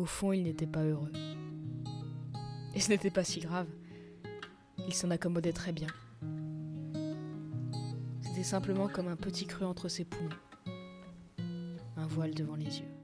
Au fond, il n'était pas heureux. Et ce n'était pas si grave. Il s'en accommodait très bien. C'était simplement comme un petit creux entre ses poumons. Un voile devant les yeux.